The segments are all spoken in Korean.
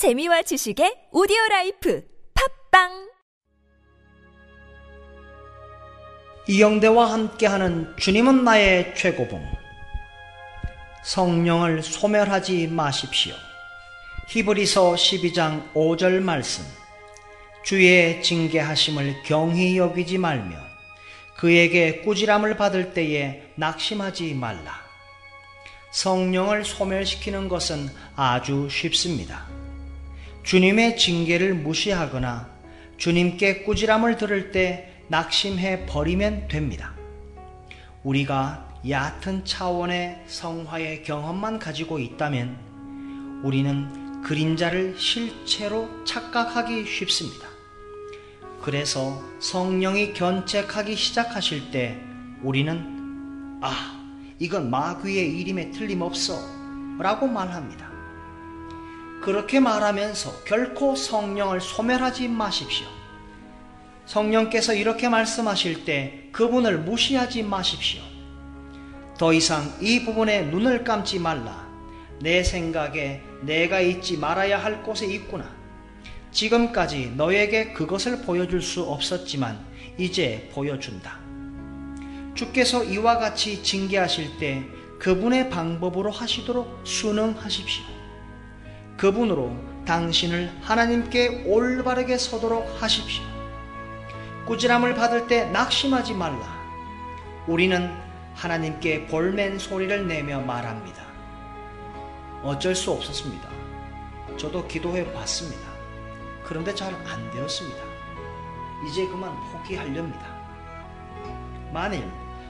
재미와 지식의 오디오 라이프 팟빵 이영대와 함께하는 주님은 나의 최고봉. 성령을 소멸하지 마십시오. 히브리서 12장 5절 말씀. 주의 징계하심을 경히 여기지 말며 그에게 꾸지람을 받을 때에 낙심하지 말라. 성령을 소멸시키는 것은 아주 쉽습니다. 주님의 징계를 무시하거나 주님께 꾸지람을 들을 때 낙심해 버리면 됩니다. 우리가 얕은 차원의 성화의 경험만 가지고 있다면 우리는 그림자를 실체로 착각하기 쉽습니다. 그래서 성령이 견책하기 시작하실 때 우리는 아, 이건 마귀의 일임에 틀림없어 라고 말합니다. 그렇게 말하면서 결코 성령을 소멸하지 마십시오. 성령께서 이렇게 말씀하실 때 그분을 무시하지 마십시오. 더 이상 이 부분에 눈을 감지 말라. 내 생각에 내가 있지 말아야 할 곳에 있구나. 지금까지 너에게 그것을 보여줄 수 없었지만 이제 보여준다. 주께서 이와 같이 징계하실 때 그분의 방법으로 하시도록 순응하십시오. 그분으로 당신을 하나님께 올바르게 서도록 하십시오. 꾸지람을 받을 때 낙심하지 말라. 우리는 하나님께 볼멘 소리를 내며 말합니다. 어쩔 수 없었습니다. 저도 기도해 봤습니다. 그런데 잘 안 되었습니다. 이제 그만 포기하렵니다. 만일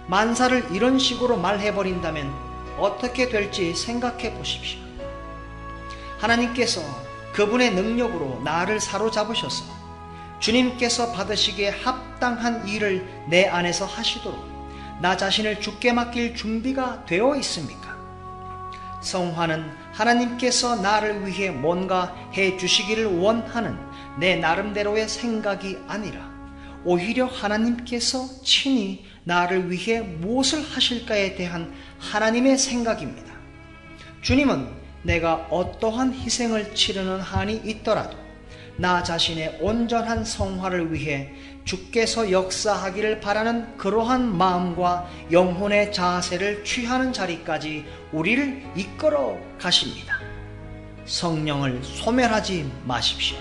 만사를 이런 식으로 말해버린다면 어떻게 될지 생각해 보십시오. 하나님께서 그분의 능력으로 나를 사로잡으셔서 주님께서 받으시기에 합당한 일을 내 안에서 하시도록 나 자신을 죽게 맡길 준비가 되어 있습니까? 성화는 하나님께서 나를 위해 뭔가 해 주시기를 원하는 내 나름대로의 생각이 아니라 오히려 하나님께서 친히 나를 위해 무엇을 하실까에 대한 하나님의 생각입니다. 주님은 내가 어떠한 희생을 치르는 한이 있더라도 나 자신의 온전한 성화를 위해 주께서 역사하기를 바라는 그러한 마음과 영혼의 자세를 취하는 자리까지 우리를 이끌어 가십니다. 성령을 소멸하지 마십시오.